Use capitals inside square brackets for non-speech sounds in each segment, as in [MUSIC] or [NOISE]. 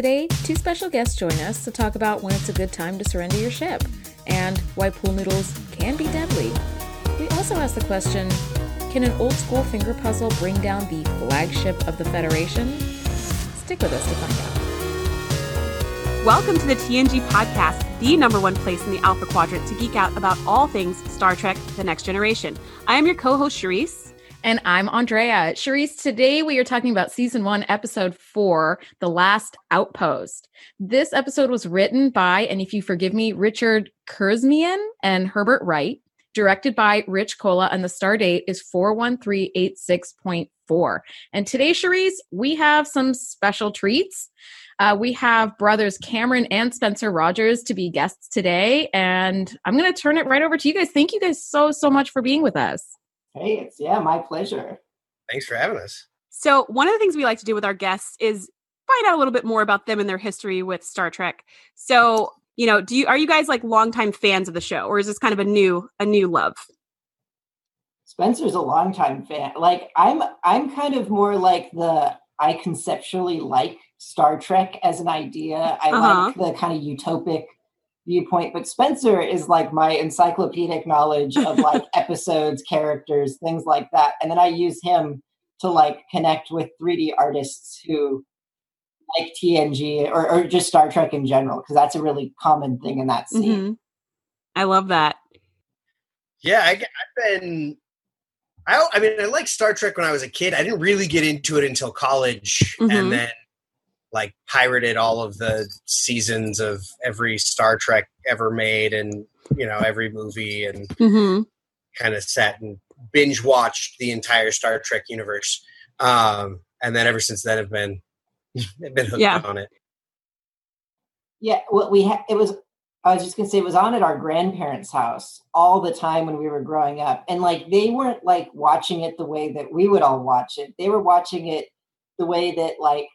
Today, two special guests join us to talk about when it's a good time to surrender your ship and why pool noodles can be deadly. We also ask the question can an old school finger puzzle bring down the flagship of the Federation? Stick with us to find out. Welcome to the TNG podcast, the number one place in the Alpha Quadrant to geek out about all things Star Trek The Next Generation. I am your co host, Charisse. And I'm Andrea. Charisse, today we are talking about season one, episode four, The Last Outpost. This episode was written by, and if you forgive me, Richard Krzemien and Herbert Wright, directed by Rich Colla, and the star date is 41386.4. And today, Charisse, we have some special treats. Uh, we have brothers Cameron and Spencer Rogers to be guests today. And I'm going to turn it right over to you guys. Thank you guys so, so much for being with us. Hey, it's yeah, my pleasure. Thanks for having us. So, one of the things we like to do with our guests is find out a little bit more about them and their history with Star Trek. So, you know, do you are you guys like longtime fans of the show, or is this kind of a new a new love? Spencer's a longtime fan. Like I'm I'm kind of more like the I conceptually like Star Trek as an idea. I uh-huh. like the kind of utopic viewpoint, but Spencer is like my encyclopedic knowledge of [LAUGHS] like episodes, characters, things like that. And then I use him to like connect with 3D artists who like TNG or, or just Star Trek in general, because that's a really common thing in that scene. Mm-hmm. I love that. Yeah, I, have been. I, I mean, I like Star Trek when I was a kid. I didn't really get into it until college, mm-hmm. and then like pirated all of the seasons of every Star Trek ever made and you know every movie and mm-hmm. kind of sat and binge watched the entire Star Trek universe. Um, and then ever since then, I've been I've [LAUGHS] been hooked yeah. on it. Yeah, what we ha- it was. I was just gonna say it was on at our grandparents' house all the time when we were growing up, and like they weren't like watching it the way that we would all watch it. They were watching it the way that like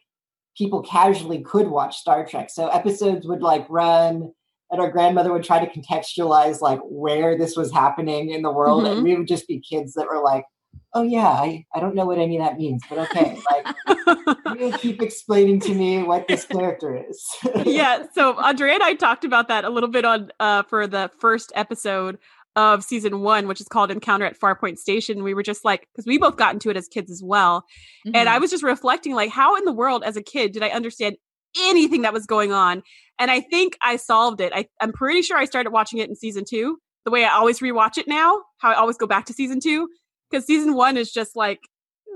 people casually could watch Star Trek. So episodes would like run and our grandmother would try to contextualize like where this was happening in the world mm-hmm. and we would just be kids that were like oh yeah I, I don't know what any of that means but okay like [LAUGHS] you keep explaining to me what this character is yeah so andrea and i talked about that a little bit on uh, for the first episode of season one, which is called Encounter at Farpoint Station. We were just like, because we both got into it as kids as well. Mm-hmm. And I mm-hmm. was just reflecting, like, how in the world as a kid did I understand anything that was going on? And I think I solved it. I, I'm pretty sure I started watching it in season two, the way I always rewatch it now, how I always go back to season two. Because season one is just like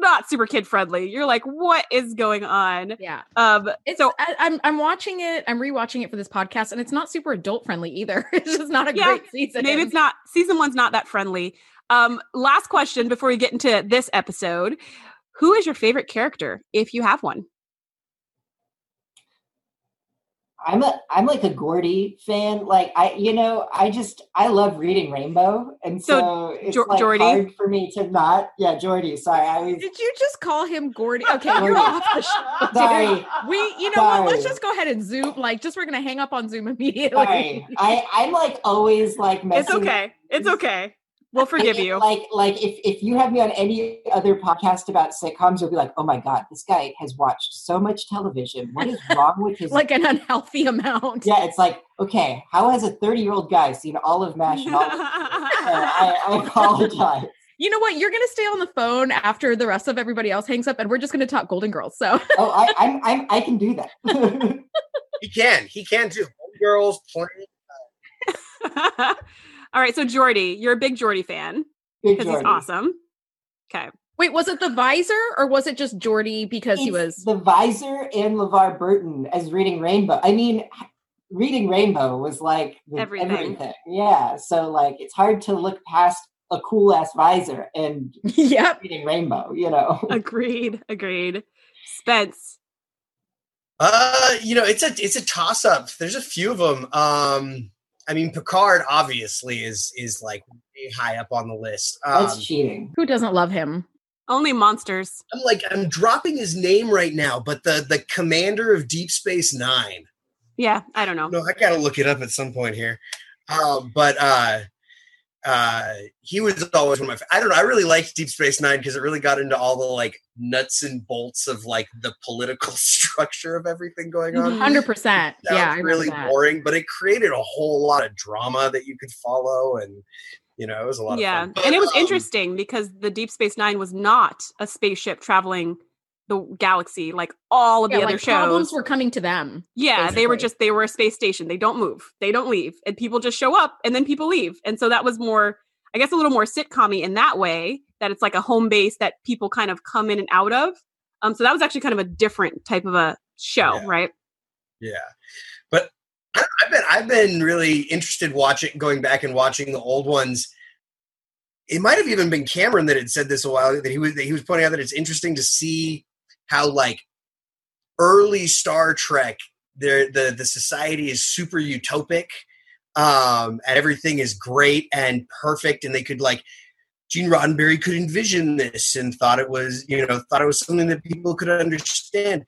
not super kid friendly. You're like, what is going on? Yeah. Um. It's, so I, am I'm, I'm watching it. I'm rewatching it for this podcast, and it's not super adult friendly either. [LAUGHS] it's just not a yeah, great season. Maybe it's not. Season one's not that friendly. Um. Last question before we get into this episode: Who is your favorite character, if you have one? I'm a I'm like a Gordy fan. Like I, you know, I just I love reading Rainbow, and so, so it's jo- like Geordi? hard for me to not. Yeah, Geordi. Sorry, I was. Did you just call him Gordy? [LAUGHS] Okay, you're off the show. [LAUGHS] Sorry. We, you know sorry. what? Let's just go ahead and zoom. Like, just we're gonna hang up on Zoom immediately. Sorry. I I'm like always like. messing. It's okay. It's okay. We'll forgive you. Like, like if, if you have me on any other podcast about sitcoms, you'll be like, oh my God, this guy has watched so much television. What is wrong with [LAUGHS] his like an unhealthy amount? Yeah, it's like, okay, how has a 30 year old guy seen all of MASH and all [LAUGHS] of uh, I, I apologize. You know what? You're going to stay on the phone after the rest of everybody else hangs up, and we're just going to talk Golden Girls. So, [LAUGHS] oh, I, I'm, I'm, I can do that. he can. He can do Golden Girls plenty. All right, so Geordi, you're a big Geordi fan because he's awesome. Okay. Wait, was it the visor or was it just Geordi because it's he was the visor and LeVar Burton as reading Rainbow? I mean, reading Rainbow was like everything. everything. Yeah. So like it's hard to look past a cool ass visor and [LAUGHS] yeah, reading Rainbow, you know. [LAUGHS] agreed. Agreed. Spence. Uh, you know, it's a it's a toss up. There's a few of them. Um I mean, Picard obviously is is like way high up on the list. Um, That's cheating. Who doesn't love him? Only monsters. I'm like I'm dropping his name right now, but the the commander of Deep Space Nine. Yeah, I don't know. No, I gotta look it up at some point here. Um, but uh, uh, he was always one of my. I don't know. I really liked Deep Space Nine because it really got into all the like nuts and bolts of like the political [LAUGHS] structure of everything going on. Mm-hmm. Hundred percent. Yeah, really boring, but it created a whole lot of drama that you could follow, and you know, it was a lot. Of. Yeah, but, and it was um, interesting because the Deep Space Nine was not a spaceship traveling the galaxy like all of yeah, the other like shows problems were coming to them yeah basically. they were just they were a space station. They don't move. They don't leave. And people just show up and then people leave. And so that was more i guess a little more sitcom in that way that it's like a home base that people kind of come in and out of. Um so that was actually kind of a different type of a show yeah. right? Yeah. But [CLEARS THROAT] i've been i've been really interested watching going back and watching the old ones. It might have even been Cameron that had said this a while that he was that he was pointing out that it's interesting to see how like early Star Trek, the the the society is super utopic, um, and everything is great and perfect, and they could like Gene Roddenberry could envision this and thought it was you know thought it was something that people could understand.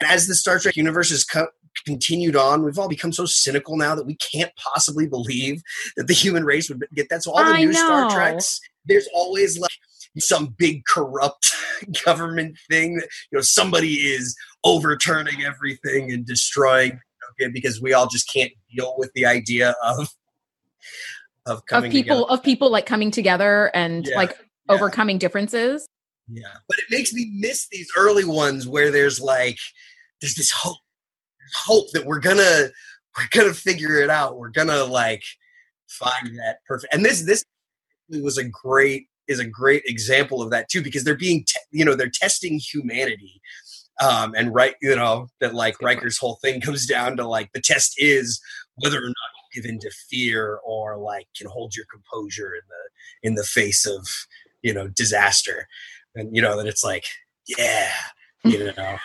And as the Star Trek universe has co- continued on, we've all become so cynical now that we can't possibly believe that the human race would get that. So all the I new know. Star Treks, there's always like some big corrupt [LAUGHS] government thing that you know somebody is overturning everything and destroying okay, because we all just can't deal with the idea of of of people together. of people like coming together and yeah, like yeah. overcoming differences yeah but it makes me miss these early ones where there's like there's this hope hope that we're gonna we're gonna figure it out we're gonna like find that perfect and this this was a great is a great example of that too because they're being te- you know they're testing humanity um, and right you know that like Riker's whole thing comes down to like the test is whether or not you give in to fear or like can hold your composure in the in the face of you know disaster. And you know that it's like yeah you [LAUGHS] know.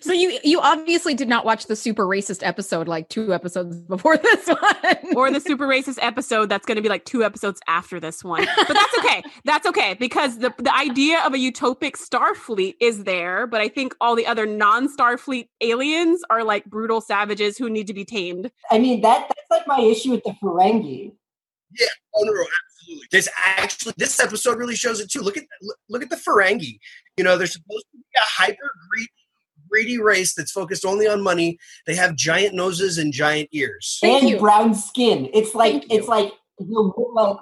so you you obviously did not watch the super racist episode like two episodes before [LAUGHS] this one, or the super racist episode that's going to be like two episodes after this one. But that's okay. [LAUGHS] that's okay because the the idea of a utopic Starfleet is there, but I think all the other non Starfleet aliens are like brutal savages who need to be tamed. I mean that that's like my issue with the Ferengi. Yeah, oh, no, no, absolutely. This actually, this episode really shows it too. Look at look, look at the Ferengi. You know, they're supposed to be a hyper greedy, greedy race that's focused only on money. They have giant noses and giant ears Thank and you. brown skin. It's like it's like like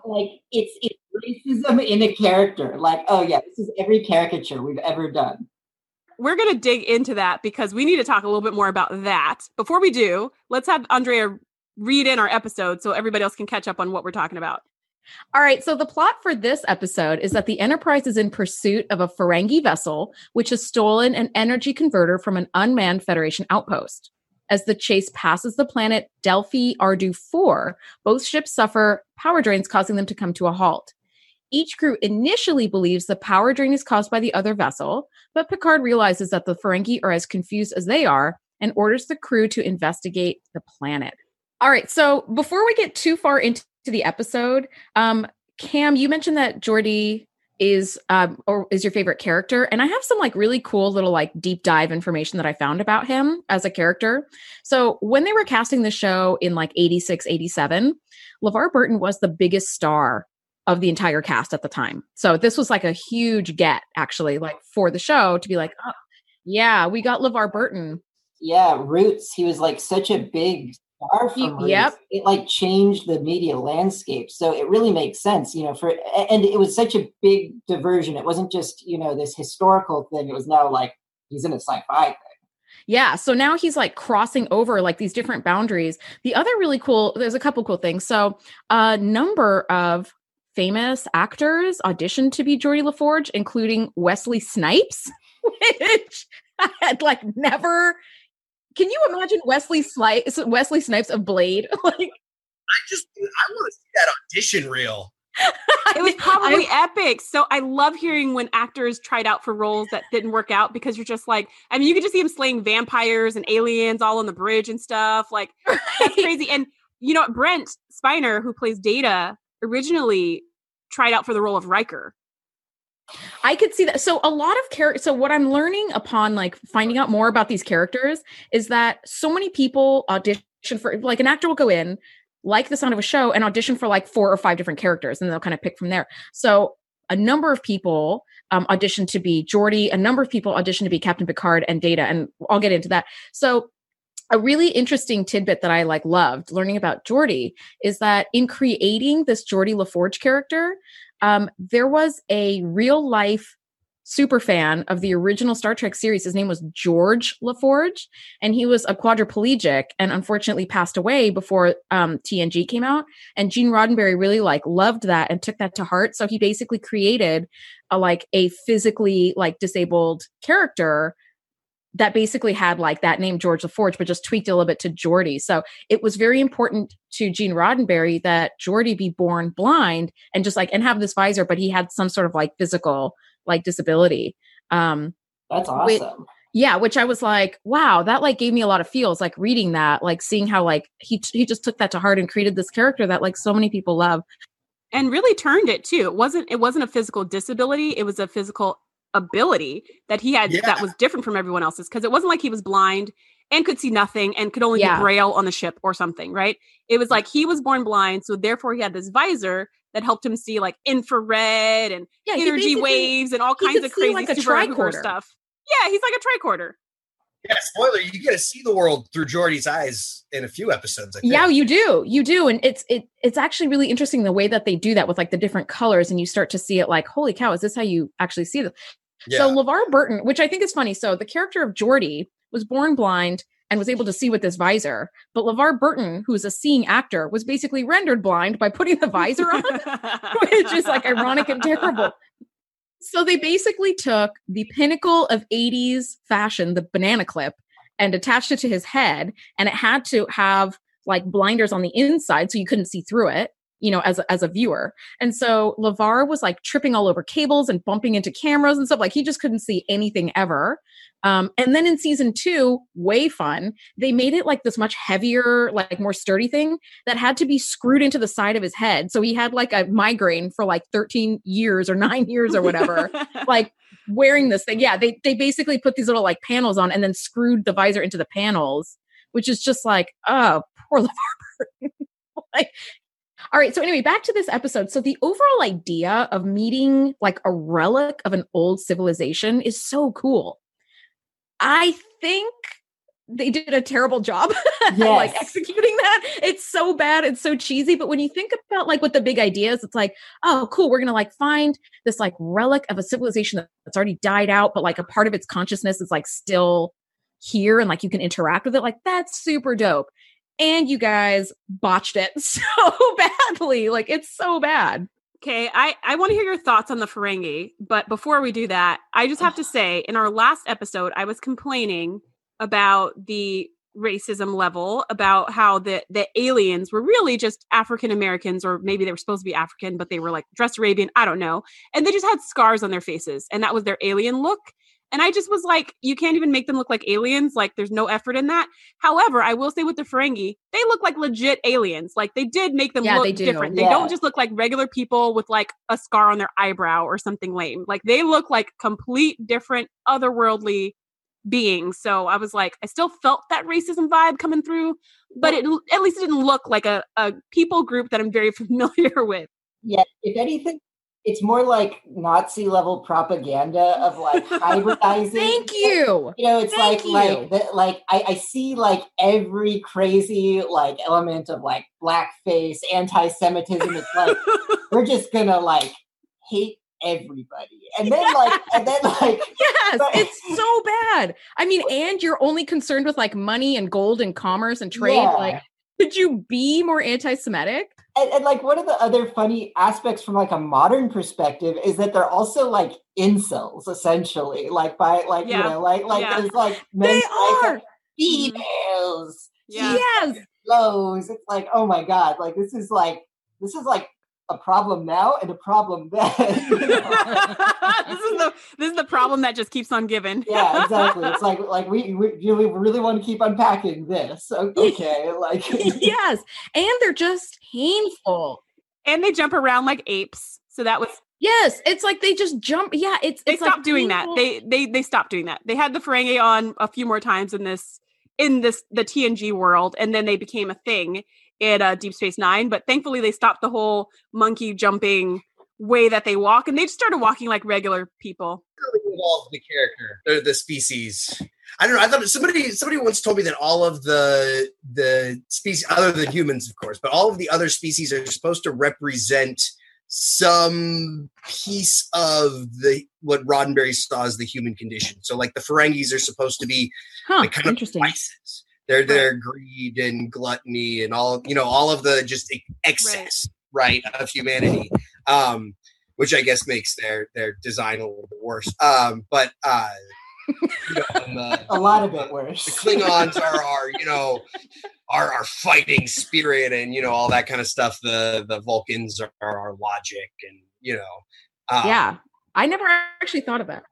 like it's it's racism in a character. Like, oh yeah, this is every caricature we've ever done. We're going to dig into that because we need to talk a little bit more about that. Before we do, let's have Andrea read in our episode so everybody else can catch up on what we're talking about. All right, so the plot for this episode is that the Enterprise is in pursuit of a Ferengi vessel, which has stolen an energy converter from an unmanned Federation outpost. As the chase passes the planet Delphi Ardu 4, both ships suffer power drains, causing them to come to a halt. Each crew initially believes the power drain is caused by the other vessel, but Picard realizes that the Ferengi are as confused as they are and orders the crew to investigate the planet. All right. So before we get too far into the episode, um, Cam, you mentioned that Geordi is um or is your favorite character and i have some like really cool little like deep dive information that i found about him as a character. So when they were casting the show in like 86 87 levar burton was the biggest star of the entire cast at the time. So this was like a huge get actually like for the show to be like oh yeah we got levar burton. Yeah roots he was like such a big far from yep. it like changed the media landscape so it really makes sense you know for and it was such a big diversion it wasn't just you know this historical thing it was now like he's in a sci-fi thing yeah. So now he's like crossing over like these different boundaries. The other really cool, there's a couple cool things. So a number of famous actors auditioned to be Geordi LaForge, including Wesley Snipes, [LAUGHS] which I had like never can you imagine Wesley Snipes, Wesley Snipes of Blade? [LAUGHS] like, I just, I want to see that audition reel. [LAUGHS] it was probably I, epic. So I love hearing when actors tried out for roles that didn't work out because you're just like, I mean, you could just see him slaying vampires and aliens all on the bridge and stuff. Like [LAUGHS] right. that's crazy. And you know, Brent Spiner, who plays Data, originally tried out for the role of Riker. I could see that. So a lot of characters. So what I'm learning upon like finding out more about these characters is that so many people audition for like an actor will go in, like the sound of a show and audition for like four or five different characters and they'll kind of pick from there. So a number of people um, auditioned to be Geordi, a number of people auditioned to be Captain Picard and Data, and I'll get into that. So a really interesting tidbit that I like loved learning about Geordi is that in creating this Geordi LaForge character, um, there was a real life super fan of the original Star Trek series. His name was George LaForge, and he was a quadriplegic and unfortunately passed away before um, TNG came out. And Gene Roddenberry really like loved that and took that to heart. So he basically created a like a physically like disabled character that basically had like that name George LaForge, but just tweaked a little bit to Geordi. So it was very important to Gene Roddenberry that Geordi be born blind and just like and have this visor, but he had some sort of like physical like disability. Um That's awesome. Which, yeah, which I was like, wow, that like gave me a lot of feels like reading that, like seeing how like he he just took that to heart and created this character that like so many people love and really turned it too. It wasn't it wasn't a physical disability, it was a physical ability that he had yeah. that was different from everyone else's because it wasn't like he was blind and could see nothing and could only yeah. braille on the ship or something, right? It was like he was born blind, so therefore he had this visor that helped him see like infrared and yeah, energy waves and all kinds of crazy like super stuff. Yeah, he's like a tricorder. Yeah, spoiler, you get to see the world through Geordi's eyes in a few episodes. Yeah, you do. You do. And it's it it's actually really interesting the way that they do that with like the different colors and you start to see it like, holy cow, is this how you actually see this? Yeah. So LeVar Burton, which I think is funny. So the character of Geordi was born blind and was able to see with this visor. But LeVar Burton, who's a seeing actor, was basically rendered blind by putting the visor on, [LAUGHS] which is like ironic and terrible. So they basically took the pinnacle of 80s fashion, the banana clip, and attached it to his head. And it had to have like blinders on the inside so you couldn't see through it you know, as a, as a viewer. And so LeVar was like tripping all over cables and bumping into cameras and stuff. Like he just couldn't see anything ever. Um, and then in season two, way fun, they made it like this much heavier, like more sturdy thing that had to be screwed into the side of his head. So he had like a migraine for like 13 years or [LAUGHS] nine years or whatever, [LAUGHS] like wearing this thing. Yeah, they they basically put these little like panels on and then screwed the visor into the panels, which is just like, oh, poor [LAUGHS] LeVar like all right. So, anyway, back to this episode. So, the overall idea of meeting like a relic of an old civilization is so cool. I think they did a terrible job [LAUGHS] yes. like executing that. It's so bad. It's so cheesy. But when you think about like what the big idea is, it's like, oh, cool. We're going to like find this like relic of a civilization that's already died out, but like a part of its consciousness is like still here and like you can interact with it. Like that's super dope and you guys botched it [LAUGHS] so badly. Like it's so bad. Okay, I, I want to hear your thoughts on the Ferengi, but before we do that, I just have to say in our last episode, I was complaining about the racism level, about how the, the aliens were really just African Americans, or maybe they were supposed to be African, but they were like dressed Arabian, I don't know. And they just had scars on their faces, and that was their alien look. And I just was like, you can't even make them look like aliens. Like, there's no effort in that. However, I will say with the Ferengi, they look like legit aliens. Like, they did make them yeah, look they different. Yeah. They don't just look like regular people with like a scar on their eyebrow or something lame. Like, they look like complete different, otherworldly beings. So I was like, I still felt that racism vibe coming through, but it at least it didn't look like a, a people group that I'm very [LAUGHS] familiar with. Yeah, if anything, it's more like Nazi level propaganda of like [LAUGHS] hybridizing. Thank you. You know, it's Thank like you. like the, like I, I see like every crazy like element of like blackface, anti-Semitism. It's like [LAUGHS] we're just gonna like hate everybody and then like and then like yes but, it's so bad i mean and you're only concerned with like money and gold and commerce and trade yeah. like could you be more anti-semitic and, and, like one of the other funny aspects from like a modern perspective is that they're also like incels essentially like by like yeah. you know like like yeah. there's like men they are mm-hmm. females yeah. yes lows it's like oh my god like this is like this is like a problem now and a problem then. [LAUGHS] [LAUGHS] this is the this is the problem that just keeps on giving. [LAUGHS] yeah, exactly. It's like like we, we really really want to keep unpacking this. Okay, like yes, and they're just painful, and they jump around like apes. So that was Yes, it's like they just jump. Yeah, it's they it's stopped like doing painful. that. They they they stopped doing that. They had the Ferengi on a few more times in this in this the TNG world, and then they became a thing in uh, Deep Space Nine. But thankfully, they stopped the whole monkey jumping way that they walk, and they just started walking like regular people. Really evolved the character, the, the species. I don't know. I thought somebody somebody once told me that all of the the species, other than humans, of course, but all of the other species are supposed to represent some piece of the what Roddenberry saw as the human condition. So, like the Ferengis are supposed to be Huh, like kind interesting. of vices. They're their greed and gluttony and all you know all of the just excess right, of humanity, um, which I guess makes their their design a little bit worse. Um, but uh, you know, the, [LAUGHS] A lot of it worse. the Klingons are our, you know, our our fighting spirit and you know all that kind of stuff. The the Vulcans are, are our logic and you know, um, yeah. I never actually thought of that.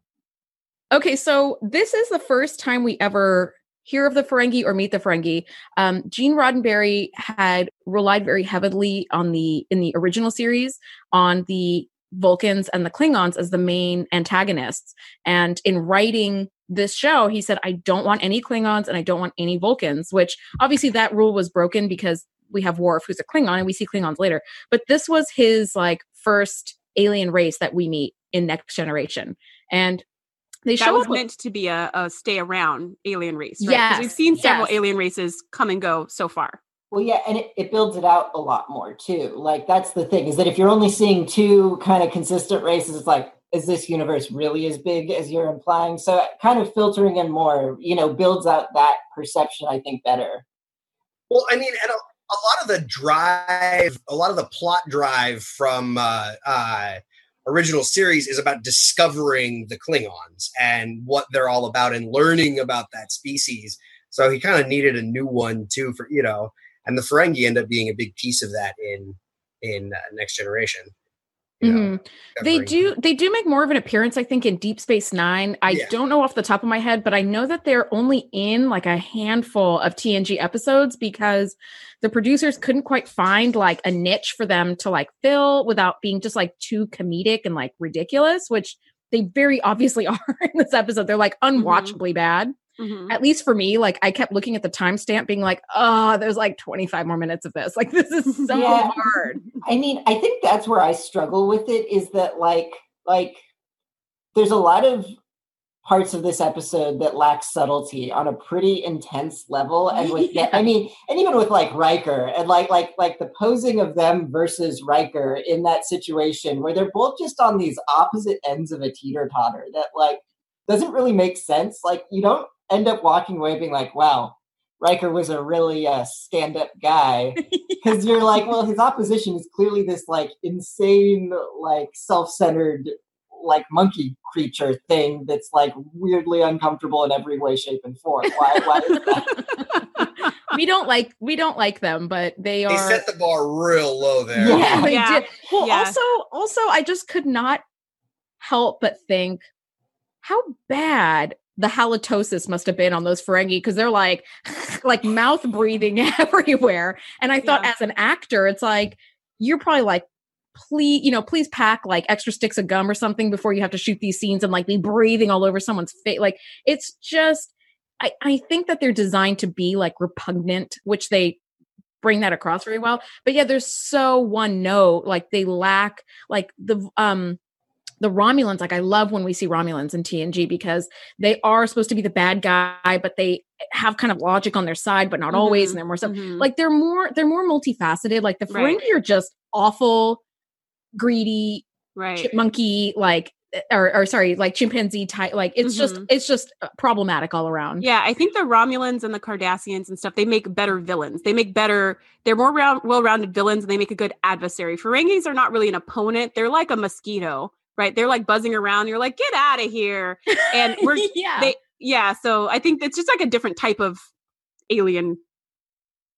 Okay, so this is the first time we ever hear of the Ferengi or meet the Ferengi. Um, Gene Roddenberry had relied very heavily on the in the original series on the Vulcans and the Klingons as the main antagonists. And in writing this show, he said, I don't want any Klingons and I don't want any Vulcans, which obviously that rule was broken because we have Worf, who's a Klingon, and we see Klingons later. But this was his like first alien race that we meet in Next Generation. And they That show was up meant to be a, a stay around alien race, right? 'Cause Yes, we've seen several yes. alien races come and go so far. Well, yeah, and it, it builds it out a lot more too. Like that's the thing is that if you're only seeing two kind of consistent races, it's like, is this universe really as big as you're implying? So kind of filtering in more, you know, builds out that perception, I think, better. Well, I mean, and a, a lot of the drive, a lot of the plot drive from uh, uh, original series is about discovering the Klingons and what they're all about and learning about that species. So he kind of needed a new one too for you know, and the Ferengi end up being a big piece of that in in uh, Next Generation. Know, Mhm. They do they do make more of an appearance, I think, in Deep Space Nine. I Yeah. don't know off the top of my head, but I know that they're only in like a handful of TNG episodes because the producers couldn't quite find like a niche for them to like fill without being just like too comedic and like ridiculous, which they very obviously [LAUGHS] are in this episode. They're like unwatchably bad. Mhm. At least for me, like I kept looking at the timestamp, being like, oh, there's like 25 more minutes of this. [LAUGHS] Like this is so Yeah. hard. I mean, I think that's where I struggle with it is that like like there's a lot of parts of this episode that lack subtlety on a pretty intense level and with [LAUGHS] Yeah. I mean and even with like Riker and like like like the posing of them versus Riker in that situation where they're both just on these opposite ends of a teeter-totter that like doesn't really make sense like you don't end up walking away being like wow Riker was a really uh, stand-up guy [LAUGHS] because you're like, well, his opposition is clearly this like insane, like self-centered, like monkey creature thing that's like weirdly uncomfortable in every way, shape, and form. Why? Why is that? [LAUGHS] we don't like we don't like them, but they are. They set the bar real low there. Yeah. yeah, they Yeah. did. Well, Yeah. also, also, I just could not help but think how bad the halitosis must have been on those Ferengi because they're like, [LAUGHS] like mouth breathing [LAUGHS] everywhere. And I thought, Yeah. as an actor, it's like you're probably like, please, you know, please pack like extra sticks of gum or something before you have to shoot these scenes and like be breathing all over someone's face. Like it's just, I, I think that they're designed to be like repugnant, which they bring that across very well. But yeah, they're so one note. Like they lack like the um the Romulans. Like I love when we see Romulans in TNG because they are supposed to be the bad guy, but they have kind of logic on their side, but not always. Mhm. And they're more so Mhm. like they're more they're more multifaceted. Like the Right. Ferengi are just awful, greedy, right. chipmunky, like or, or sorry, like chimpanzee type. Like it's just Mhm. it's just uh, problematic all around. Yeah, I think the Romulans and the Cardassians and stuff, they make better villains. They make better, they're more round, well-rounded villains and they make a good adversary. Ferengis are not really an opponent. They're like a mosquito, right? They're like buzzing around. You're like, get out of here. And we're [LAUGHS] yeah. they yeah, so I think it's just like a different type of alien.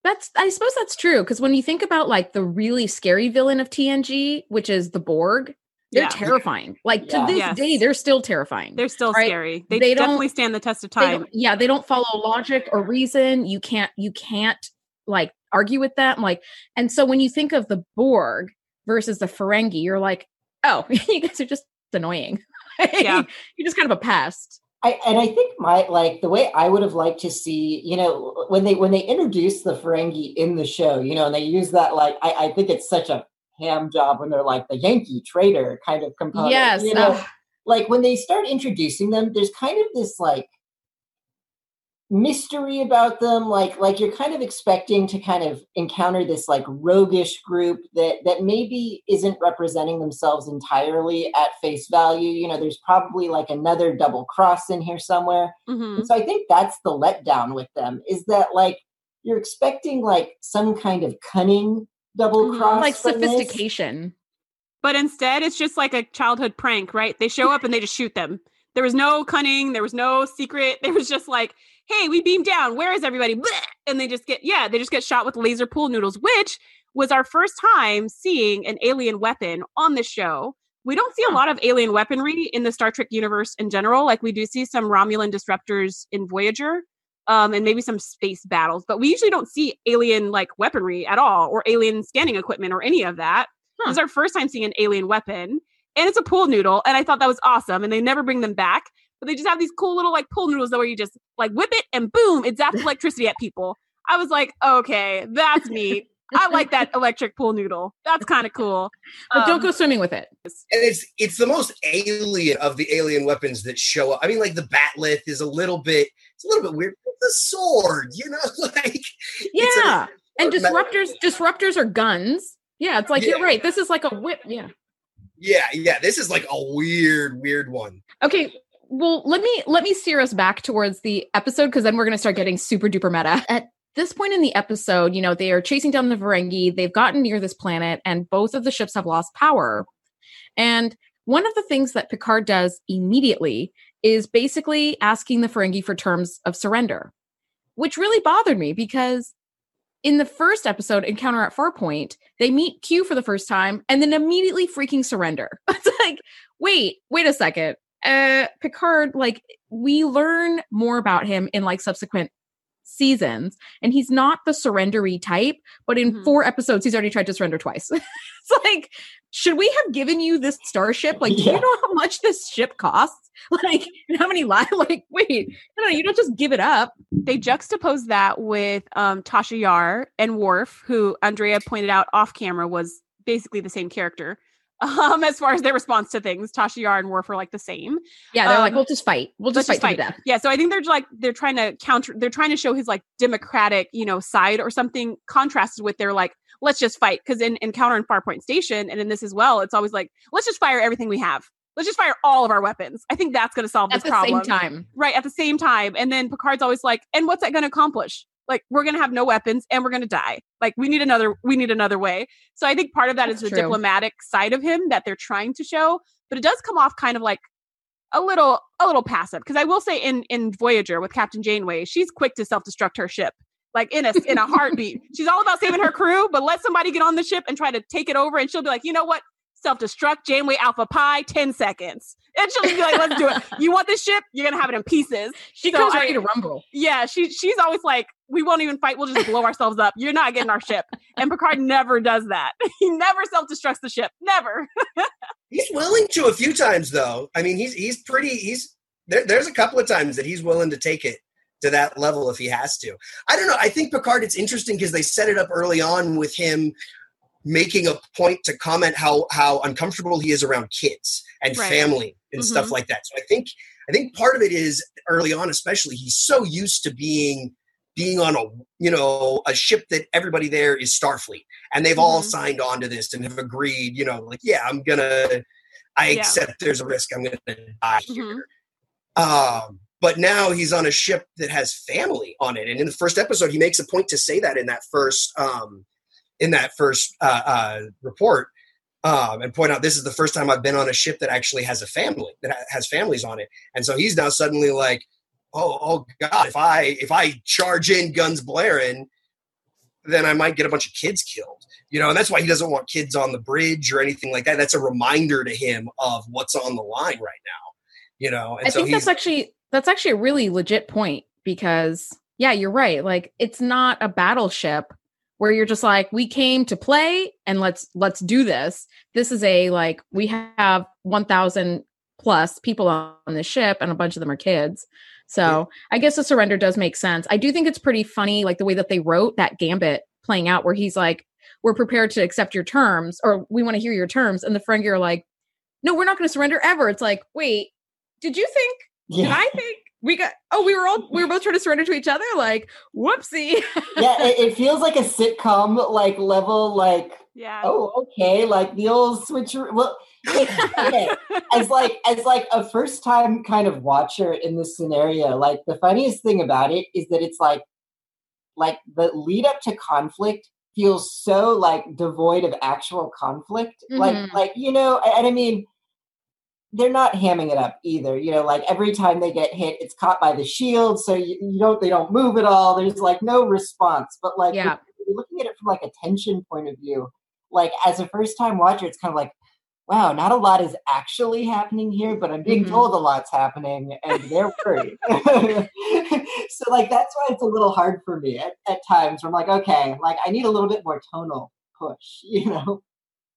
That's I suppose that's true because when you think about like the really scary villain of TNG, which is the Borg, they're Yeah. terrifying. Like Yeah. to this Yes. day, they're still terrifying. They're still Right. scary. They, They don't- definitely stand the test of time. don't- yeah, they don't follow logic or reason. You can't you can't like argue with them. Like, and so when you think of the Borg versus the Ferengi, you're like, oh, [LAUGHS] you guys are just annoying. [LAUGHS] Yeah. you're just kind of a pest. I and I think my like the way I would have liked to see, you know, when they when they introduce the Ferengi in the show, you know, and they use that like I, I think it's such a ham job when they're like the Yankee trader kind of component. Yes. You know, ugh. like when they start introducing them, there's kind of this like mystery about them like like you're kind of expecting to kind of encounter this like roguish group that that maybe isn't representing themselves entirely at face value you know there's probably like another double cross in here somewhere Mhm. and so i think that's the letdown with them is that like you're expecting like some kind of cunning double Mhm. cross like from this. sophistication. But instead, it's just like a childhood prank, right? They show up and they just shoot them. There was no cunning. There was no secret. [LAUGHS] There was just like, hey, we beam down. Where is everybody? Bleh! And they just get, yeah, they just get shot with laser pool noodles, which was our first time seeing an alien weapon on the show. We don't see a lot of alien weaponry in the Star Trek universe in general. Like we do see some Romulan disruptors in Voyager, um, and maybe some space battles, but we usually don't see alien like weaponry at all, or alien scanning equipment, or any of that. Huh. This is our first time seeing an alien weapon, and it's a pool noodle, and I thought that was awesome. And they never bring them back, but they just have these cool little like pool noodles that where you just like whip it and boom, it zaps [LAUGHS] electricity at people. I was like, okay, that's neat. I like that electric pool noodle. That's kind of cool. But don't Um, go swimming with it. and it's it's the most alien of the alien weapons that show up. I mean, like the bat'leth is a little bit it's a little bit weird. But the sword, you know, [LAUGHS] like it's a- Yeah. and metal- disruptors disruptors are guns. Yeah, it's like you're right. This is like a whip. Yeah. yeah, yeah. This is like a weird, weird one. Okay. Well, let me let me steer us back towards the episode because then we're going to start getting super duper meta. At this point in the episode, you know, they are chasing down the Ferengi. They've gotten near this planet, and both of the ships have lost power. And one of the things that Picard does immediately is basically asking the Ferengi for terms of surrender, which really bothered me because in the first episode, Encounter at Farpoint, they meet Q for the first time and then immediately freaking surrender. [LAUGHS] it's like, wait, wait a second. Uh Picard, like, we learn more about him in like subsequent seasons, and he's not the surrendery type, but in Mhm. four episodes, he's already tried to surrender twice. [LAUGHS] it's like, should we have given you this starship? Like, do you know how much this ship costs? [LAUGHS] Like, and how many lives? [LAUGHS] Like, wait, no, no, you don't just give it up. they juxtapose that with um, Tasha Yar and Worf, who Andrea pointed out off camera was basically the same character. Um, as far as their response to things, Tasha Yar and Worf are like the same. Yeah, they're like, Um, we'll just fight. We'll just fight, just to death. Yeah, so I think they're like they're trying to counter. They're trying to show his like democratic, you know, side or something contrasted with their like let's just fight because in Encounter in Farpoint Station and in this as well, it's always like let's just fire everything we have. Let's just fire all of our weapons. I think that's going to solve At this the problem. same time. right at the same time and then picard's always like and what's that going to accomplish like we're going to have no weapons and we're going to die. Like we need another we need another way. So i think part of that is That's the true. diplomatic side of him that they're trying to show but it does come off kind of like a little a little passive because i will say in in voyager with captain janeway she's quick to self-destruct her ship like in a in a heartbeat. [LAUGHS] She's all about saving her crew but let somebody get on the ship and try to take it over and she'll be like you know what? Self-destruct janeway alpha pi 10 seconds. And she'll be like let's do it. You want this ship? You're gonna have it in pieces. She So comes I- ready to rumble. yeah, she she's always like, we won't even fight. We'll just blow ourselves up. You're not getting our ship. And Picard never does that. [LAUGHS] He never self destructs the ship. Never. [LAUGHS] He's willing to a few times though. I mean, he's he's pretty he's there, there's a couple of times that he's willing to take it to that level if he has to. I don't know. I think Picard it's interesting because they set it up early on with him making a point to comment how how uncomfortable he is around kids and Right. family and stuff Mhm. like that. So I think I think part of it is early on especially he's so used to being being on a you know a ship that everybody there is Starfleet and they've all Mhm. signed on to this and have agreed, you know, like yeah, I'm to I Yeah. accept there's a risk I'm to die Mhm. here. Um, but now he's on a ship that has family on it, and in the first episode, he makes a point to say that in that first um, in that first uh, uh, report, um, and point out this is the first time I've been on a ship that actually has a family that has families on it, and so he's now suddenly like, oh, oh God, if I if I charge in guns blaring, then I might get a bunch of kids killed. You know, and that's why he doesn't want kids on the bridge or anything like that. That's a reminder to him of what's on the line right now. You know, and I so think that's actually that's actually a really legit point because yeah, you're right. Like it's not a battleship where you're just like we came to play and let's let's do this. This is a like we have 1000 plus people on the ship, and a bunch of them are kids. So yeah. I guess the surrender does make sense. I do think it's pretty funny, like the way that they wrote that gambit playing out, where he's like, "We're prepared to accept your terms, or we want to hear your terms," and the Ferengi are like, "No, we're not going to surrender ever." It's like, wait, did you think? Yeah. Did I think? we got oh we were all we were both trying to surrender to each other like whoopsie yeah [LAUGHS] it, it, feels like a sitcom like level like yeah oh okay like the old switch well okay. [LAUGHS] as like as like a first time kind of watcher in this scenario like the funniest thing about it is that it's like like the lead up to conflict feels so like devoid of actual conflict mm-hmm. like like you know and i mean they're not hamming it up either. You know, like every time they get hit, it's caught by the shield, so you, you don't they don't move at all. There's like no response. But like yeah. you're looking at it from like a tension point of view, like as a first time watcher, it's kind of like, wow, not a lot is actually happening here, but I'm being mm-hmm. told a lot's happening, and they're worried. [LAUGHS] so like that's why it's a little hard for me at, at times. Where I'm like, okay, like I need a little bit more tonal push, [LAUGHS] you know.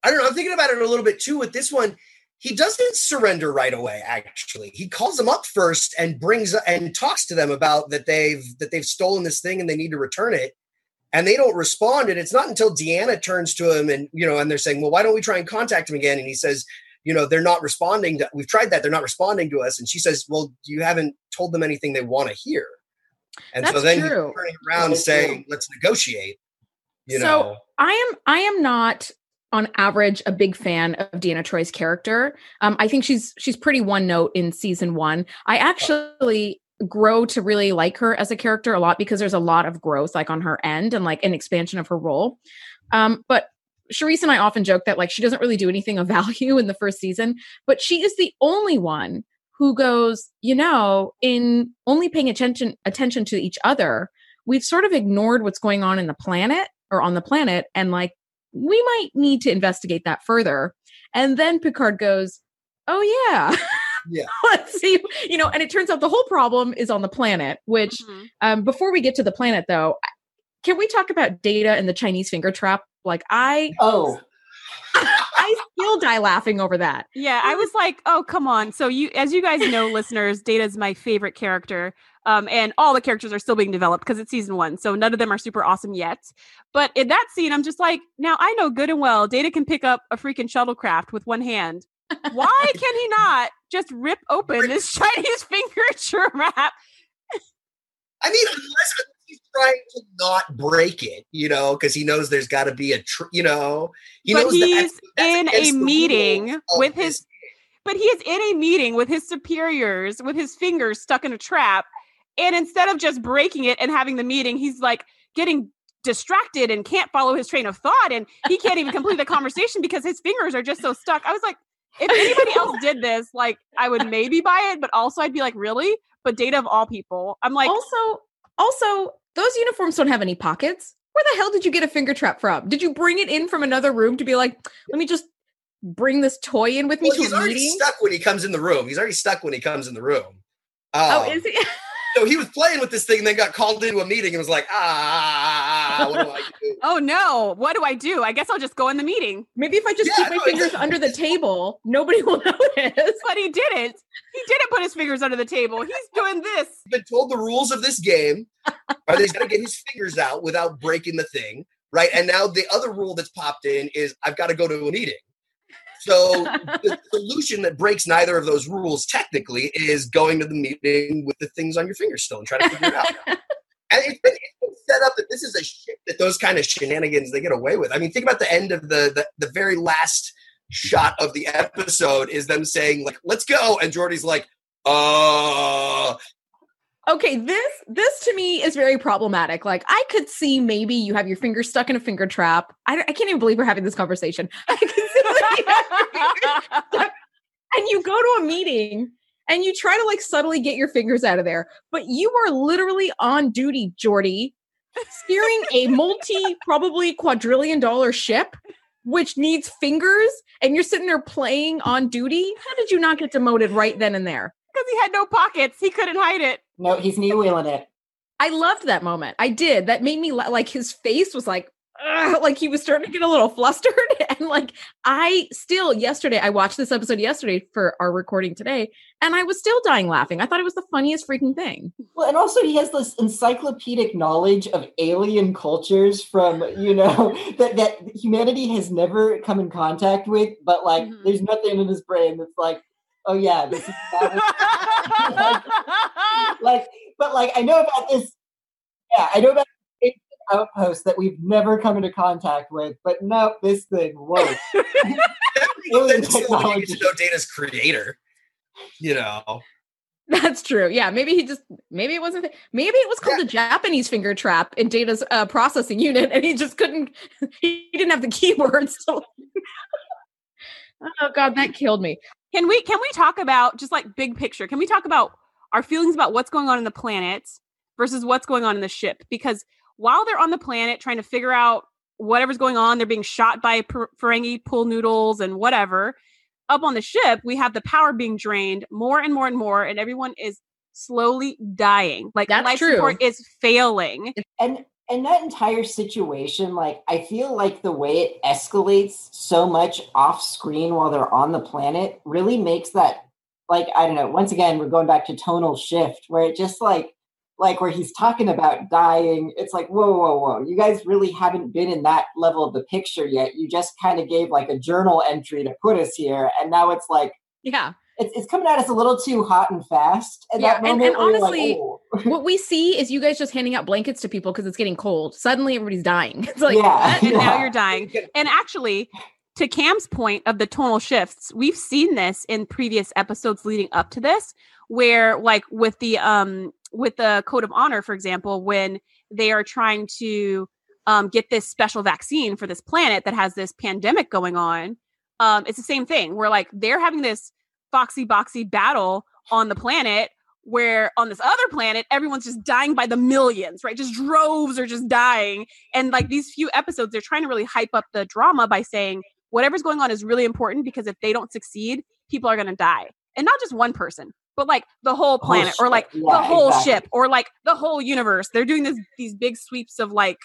I don't know. I'm thinking about it a little bit too with this one he doesn't surrender right away actually he calls them up first and brings and talks to them about that they've that they've stolen this thing and they need to return it and they don't respond and it's not until deanna turns to him and you know and they're saying well why don't we try and contact him again and he says you know they're not responding to, we've tried that they're not responding to us and she says well you haven't told them anything they want to hear and That's so then true. turning around saying let's negotiate you so know i am i am not on average a big fan of Deanna Troy's character. Um, I think she's she's pretty one note in season one. I actually grow to really like her as a character a lot because there's a lot of growth like on her end and like an expansion of her role. Um, but Charisse and I often joke that like she doesn't really do anything of [LAUGHS] value in the first season, but she is the only one who goes, you know, in only paying attention attention to each other, we've sort of ignored what's going on in the planet or on the planet and like we might need to investigate that further. And then Picard goes, Oh, yeah. [LAUGHS] Yeah. [LAUGHS] Let's see. You know, and it turns out the whole problem is on the planet, which, mm-hmm. um, before we get to the planet, though, can we talk about data and the Chinese finger trap? Like, I. Oh. [LAUGHS] I still die laughing over that. Yeah, I was like, "Oh, come on!" So you, as you guys know, listeners, Data is my favorite character. Um, and all the characters are still being developed because it's season one. So none of them are super awesome yet. But in that scene, I'm just like, now I know good and well Data can pick up a freaking shuttlecraft with one hand. [LAUGHS] Why can he not just rip open this [LAUGHS] Chinese finger trap? I mean, unless he's trying to not break it, you know, because he knows there's got to be a, tr- you know, he but he's that's, that's in a meeting with his, but he is in a meeting with his superiors with his fingers stuck in a trap and instead of just breaking it and having the meeting, he's like getting distracted and can't follow his train of thought. And he can't even complete the [LAUGHS] conversation because his fingers are just so stuck. I was like, if anybody else did this, like I would maybe buy it, but also I'd be like, really? But data of all people. I'm like also also those uniforms don't have any pockets. Where the hell did you get a finger trap from? Did you bring it in from another room to be like, let me just bring this toy in with me well, to he's a already meeting? Stuck when he comes in the room. He's already stuck when he comes in the room. Um, oh, is he? [LAUGHS] so he was playing with this thing and then got called into a meeting and was like, ah, what do I [LAUGHS] do? oh no, what do I do? I guess I'll just go in the meeting. Maybe if I just yeah, keep my no, fingers under the table, nobody [LAUGHS] will notice. But he didn't. He didn't put his fingers under the table. He's doing this. He's been told the rules of this game. [LAUGHS] Are he's going to get his fingers out without breaking the thing, right? And now the other rule that's popped in is I've got to go to a meeting. So the solution that breaks neither of those rules technically is going to the meeting with the things on your finger still and trying to figure it out. And it's been, it's been, set up that this is a shit that those kind of shenanigans they get away with. I mean, think about the end of the the, the very last shot of the episode is them saying like, "Let's go," and Geordi's like, "Uh." okay this this to me is very problematic like i could see maybe you have your finger stuck in a finger trap i, I can't even believe we're having this conversation [LAUGHS] and you go to a meeting and you try to like subtly get your fingers out of there but you are literally on duty Geordi, steering a multi probably quadrillion dollar ship which needs fingers and you're sitting there playing on duty how did you not get demoted right then and there because he had no pockets he couldn't hide it no, he's knee wheeling it. I loved that moment. I did. That made me like his face was like, uh, like he was starting to get a little flustered [LAUGHS] and like i still yesterday i watched this episode yesterday for our recording today and i was still dying laughing. I thought it was the funniest freaking thing. Well and also he has this encyclopedic knowledge of alien cultures from you know [LAUGHS] that that humanity has never come in contact with but like mm-hmm. there's nothing in his brain that's like oh yeah this is [LAUGHS] like, like but like i know about this yeah i know about outpost that we've never come into contact with, but no, this thing, whoa. [LAUGHS] Alien technology. to know Data's creator, you know. That's true. Yeah, maybe he just maybe it wasn't maybe it was called yeah. the Japanese finger trap in Data's uh, processing unit, and he just couldn't. [LAUGHS] He didn't have the keywords. [LAUGHS] To, oh god, that killed me. Can we can we talk about just like big picture? Can we talk about our feelings about what's going on in the planet versus what's going on in the ship? Because while they're on the planet trying to figure out whatever's going on, they're being shot by Ferengi pool noodles and whatever. Up on the ship, we have the power being drained more and more and more, and everyone is slowly dying. Like That's life true. support is failing. And and that entire situation, like I feel like the way it escalates so much off screen while they're on the planet really makes that like I don't know. Once again, we're going back to tonal shift, where it just like like where he's talking about dying it's like whoa whoa whoa you guys really haven't been in that level of the picture yet. You just kind of gave like a journal entry to put us here and now it's like yeah. it's, it's coming at us a little too hot and fast. At yeah, that moment and, and honestly like, oh. [LAUGHS] what we see is you guys just handing out blankets to people because it's getting cold. Suddenly everybody's dying. [LAUGHS] It's like yeah, and yeah. now you're dying. [LAUGHS] And actually to Cam's point of the tonal shifts, we've seen this in previous episodes leading up to this, where like with the um with the code of honor, for example, when they are trying to um, get this special vaccine for this planet that has this pandemic going on, um, it's the same thing. Where like they're having this foxy boxy battle on the planet where on this other planet everyone's just dying by the millions right? Just droves are just dying. And like these few episodes they're trying to really hype up the drama by saying whatever's going on is really important because if they don't succeed people are going to die. And not just one person but like the whole planet whole or like yeah, the whole exactly. ship or like the whole universe. They're doing this these big sweeps of like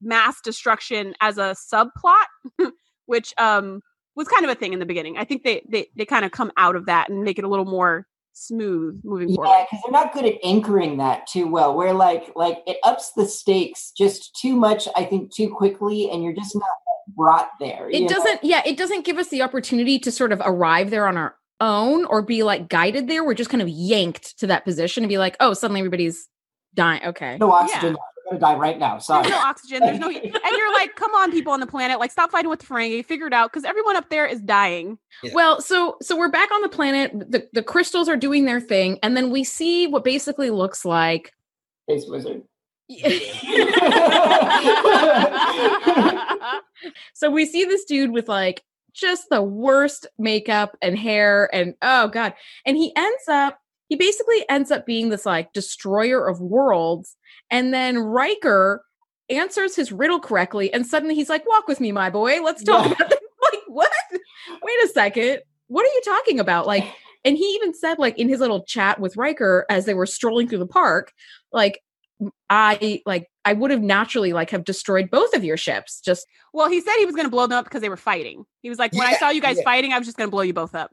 mass destruction as a subplot, [LAUGHS] which um was kind of a thing in the beginning. I think they they they kind of come out of that and make it a little more smooth moving yeah, forward. Yeah, because they're not good at anchoring that too well. Where like like it ups the stakes just too much, I think, too quickly, and you're just not brought there. It doesn't, know? yeah, it doesn't give us the opportunity to sort of arrive there on our own or be like guided there. We're just kind of yanked to that position and be like, oh, suddenly everybody's dying. Okay. No oxygen. Yeah. We're gonna die right now. Sorry. There's no oxygen. There's no [LAUGHS] and you're like, come on, people on the planet, like stop fighting with the Ferengi. Figure it out because everyone up there is dying. Yeah. Well, so so we're back on the planet. The the crystals are doing their thing, and then we see what basically looks like Space Wizard. [LAUGHS] so we see this dude with like just the worst makeup and hair and oh god. And he ends up he basically ends up being this like destroyer of worlds. And then Riker answers his riddle correctly and suddenly he's like walk with me my boy. Let's talk yeah. about this. [LAUGHS] like what? Wait a second. What are you talking about? Like and he even said like in his little chat with Riker as they were strolling through the park like I like I would have naturally like have destroyed both of your ships. Just well, he said he was going to blow them up because they were fighting. He was like, when yeah, I saw you guys yeah. fighting, I was just going to blow you both up.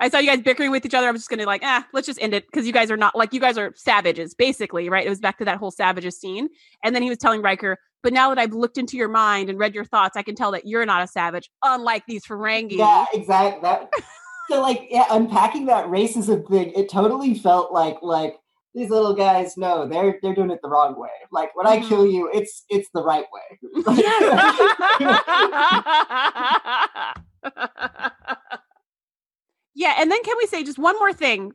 I saw you guys bickering with each other. I was just going to like, ah, let's just end it because you guys are not like you guys are savages, basically, right? It was back to that whole savages scene. And then he was telling Riker, but now that I've looked into your mind and read your thoughts, I can tell that you're not a savage, unlike these Ferengi. Yeah, exactly. That so like yeah, unpacking that racism thing, it totally felt like like these little guys no they're they're doing it the wrong way. Like when mm-hmm. i kill you it's it's the right way. [LAUGHS] Yeah and then can we say just one more thing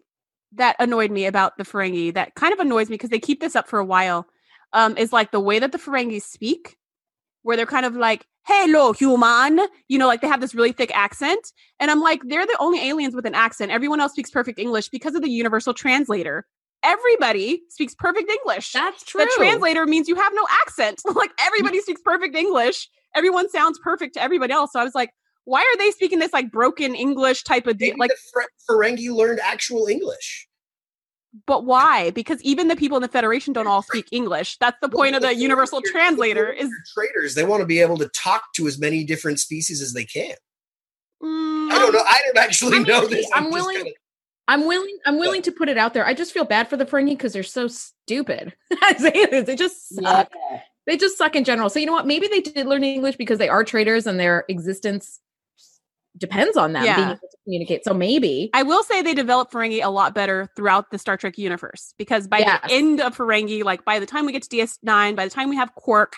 that annoyed me about the ferengi that kind of annoys me because they keep this up for a while um is like the way that the ferengi speak where they're kind of like hello human you know like they have this really thick accent and i'm like they're the only aliens with an accent. Everyone else speaks perfect english because of the universal translator everybody speaks perfect English. That's true. The translator means you have no accent. [LAUGHS] like everybody speaks perfect English. Everyone sounds perfect to everybody else. So I was like, why are they speaking this like broken English type of deal? Like the Ferengi learned actual English. But why? Because even the people in the Federation don't all speak English. That's the point of the universal translator is traders. They want to be able to talk to as many different species as they can. Mm, I don't know. I don't actually I mean, know this. I'm just willing- kinda- I'm willing. I'm willing to put it out there. I just feel bad for the Ferengi because they're so stupid. [LAUGHS] I say this, they just suck. Yeah. They just suck in general. So you know what? Maybe they did learn English because they are traders and their existence depends on them being Yeah. able to communicate. So maybe I will say they developed Ferengi a lot better throughout the Star Trek universe because by Yes. the end of Ferengi, like by the time we get to DS9, by the time we have Quark,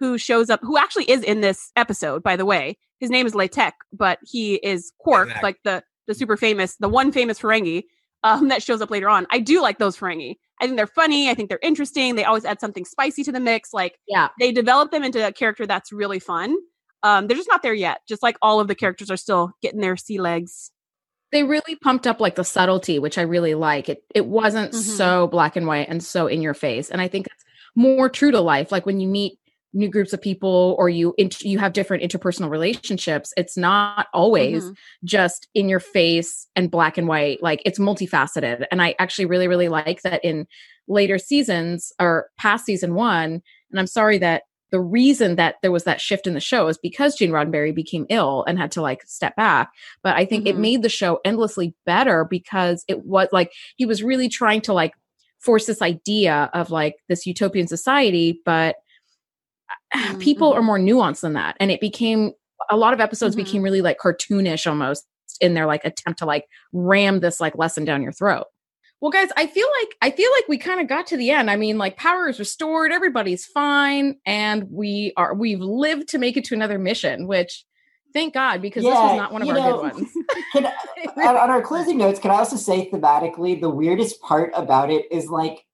who shows up, who actually is in this episode, by the way, his name is Letek, but he is Quark, Exactly. like the the super famous, the one famous Ferengi um, that shows up later on. I do like those Ferengi. I think they're funny. I think they're interesting. They always add something spicy to the mix. Like yeah. they develop them into a character that's really fun. Um, they're just not there yet. Just like all of the characters are still getting their sea legs. They really pumped up like the subtlety, which I really like. It it wasn't Mhm. so black and white and so in your face. And I think it's more true to life. Like when you meet new groups of people or you you have different interpersonal relationships, it's not always Mhm. just in your face and black and white. Like it's multifaceted. And I actually really, really like that in later seasons or past season one. And I'm sorry that the reason that there was that shift in the show is because Gene Roddenberry became ill and had to like step back. But I think it Mhm. made the show endlessly better because it was like he was really trying to like force this idea of like this utopian society, but Mhm, people are more nuanced than that. And it became a lot of episodes Mhm. became really like cartoonish almost in their like attempt to like ram this like lesson down your throat. Well, guys, I feel like I feel like we kind of got to the end. I mean, like power is restored, everybody's fine, and we are we've lived to make it to another mission, which thank God, because this was not one of our know, good ones. [LAUGHS] Can, [LAUGHS] on, on our closing notes, can I also say thematically, the weirdest part about it is like,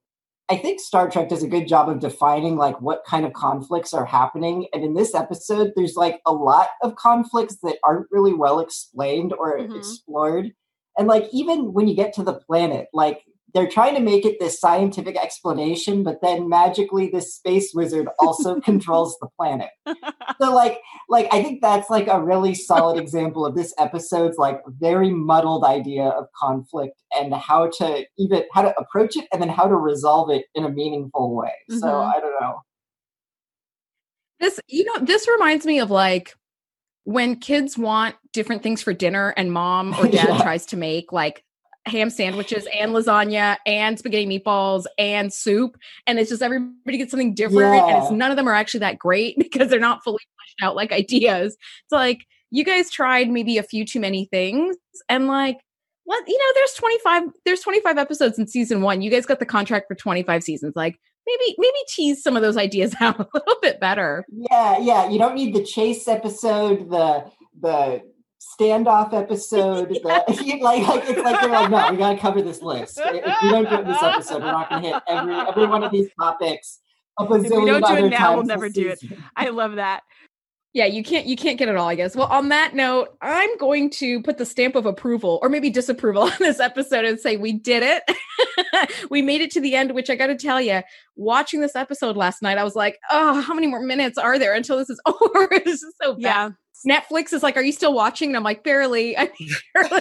I think Star Trek does a good job of defining like what kind of conflicts are happening. And in this episode, there's like a lot of conflicts that aren't really well explained or Mhm. explored. And like, even when you get to the planet, like, they're trying to make it this scientific explanation, but then magically this space wizard also [LAUGHS] controls the planet. So like like I think that's like a really solid [LAUGHS] example of this episode's like very muddled idea of conflict and how to even how to approach it and then how to resolve it in a meaningful way. So Mhm. I don't know. This, you know, this reminds me of like when kids want different things for dinner and mom or [LAUGHS] dad Yeah. tries to make like ham sandwiches and lasagna and spaghetti meatballs and soup. And it's just everybody gets something different. And it's none of them are actually that great [LAUGHS] because they're not fully fleshed out like ideas. It's like you guys tried maybe a few too many things and like what you know, there's 25, there's 25 episodes in season one. You guys got the contract for 25 seasons. Like maybe, maybe tease some of those ideas [LAUGHS] out a little bit better. Yeah, yeah. You don't need the chase episode, the the standoff episode. [LAUGHS] The, [LAUGHS] like, like it's like they're like, no, we got to cover this list. If we don't do it in this [LAUGHS] episode, we're not going to hit every every one of these topics. A bazillion don't do it now, we'll never this do it. I love that. Yeah you can't you can't get it all i guess. Well on that note i'm going to put the stamp of approval or maybe disapproval [LAUGHS] on this episode and say we did it. [LAUGHS] We made it to the end which i gotta tell you watching this episode last night i was like oh how many more minutes are there until this is [LAUGHS] over? This is so bad. Yeah. netflix is like are you still watching? And i'm like barely. I barely.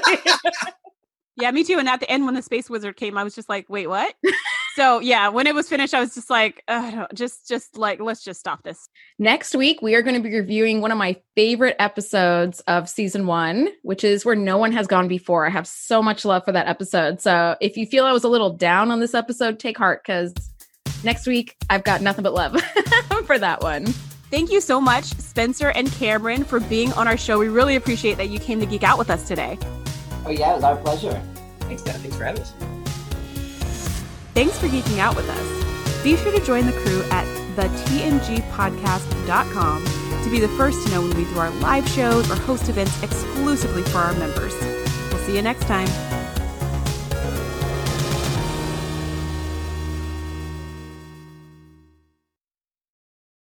Yeah, me too. And at the end, when the space wizard came, I was just like, wait, what? So yeah, when it was finished, I was just like, just, just like, let's just stop this. Next week, we are going to be reviewing one of my favorite episodes of season one, which is where no one has gone before. I have so much love for that episode. So if you feel I was a little down on this episode, take heart because next week I've got nothing but love [LAUGHS] for that one. Thank you so much, Spencer and Cameron, for being on our show. We really appreciate that you came to geek out with us today. Oh yeah, it was our pleasure. Thanks, Dad. Thanks for having us. Thanks for geeking out with us. Be sure to join the crew at thetngpodcast.com to be the first to know when we do our live shows or host events exclusively for our members. We'll see you next time.